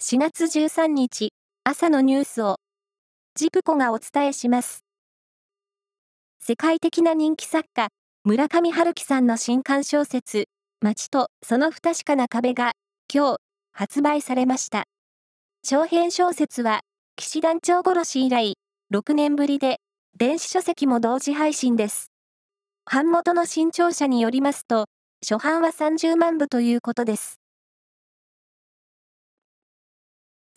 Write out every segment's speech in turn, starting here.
4月13日朝のニュースをジプコがお伝えします。世界的な人気作家村上春樹さんの新刊小説街とその不確かな壁が今日発売されました。長編小説は騎士団長殺し以来6年ぶりで電子書籍も同時配信です。版元の新潮社によりますと初版は30万部ということです。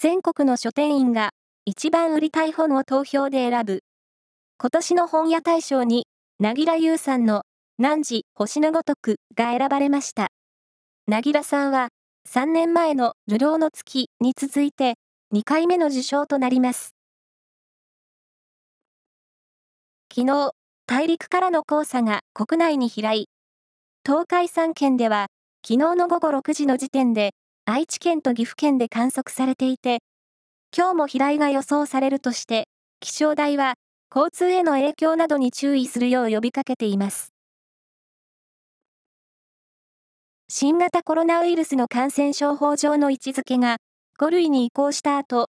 全国の書店員が一番売りたい本を投票で選ぶ。今年の本屋大賞に、なぎらゆうさんの、汝、星のごとくが選ばれました。なぎらさんは、3年前の流浪の月に続いて、2回目の受賞となります。昨日、大陸からの黄砂が国内に飛来。東海3県では、昨日の午後6時の時点で愛知県と岐阜県で観測されていて、今日も飛来が予想されるとして、気象台は交通への影響などに注意するよう呼びかけています。新型コロナウイルスの感染症法上の位置づけが5類に移行した後、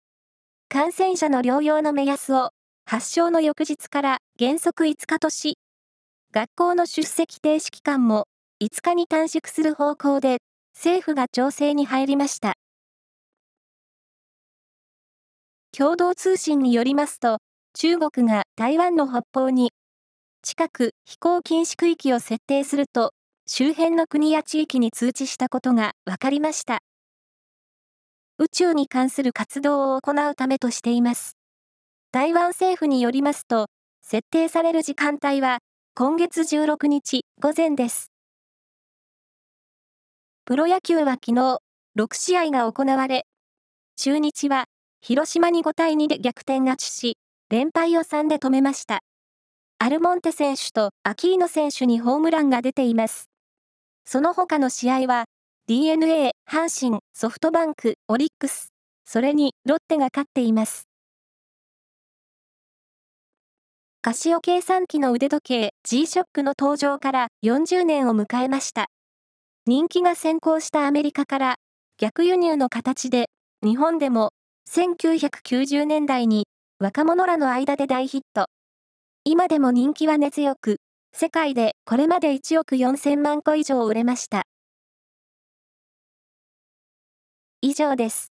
感染者の療養の目安を発症の翌日から原則5日とし、学校の出席停止期間も5日に短縮する方向で政府が調整に入りました。共同通信によりますと、中国が台湾の北方に近く飛行禁止区域を設定すると周辺の国や地域に通知したことが分かりました。宇宙に関する活動を行うためとしています。台湾政府によりますと、設定される時間帯は今月16日午前です。プロ野球は昨日、6試合が行われ、中日は広島に5対2で逆転勝ちし、連敗を3で止めました。アルモンテ選手とアキーノ選手にホームランが出ています。その他の試合は、DNA、阪神、ソフトバンク、オリックス、それにロッテが勝っています。カシオ計算機の腕時計 G-SHOCK の登場から40年を迎えました。人気が先行したアメリカから逆輸入の形で日本でも1990年代に若者らの間で大ヒット。今でも人気は根強く、世界でこれまで1億4000万個以上売れました。以上です。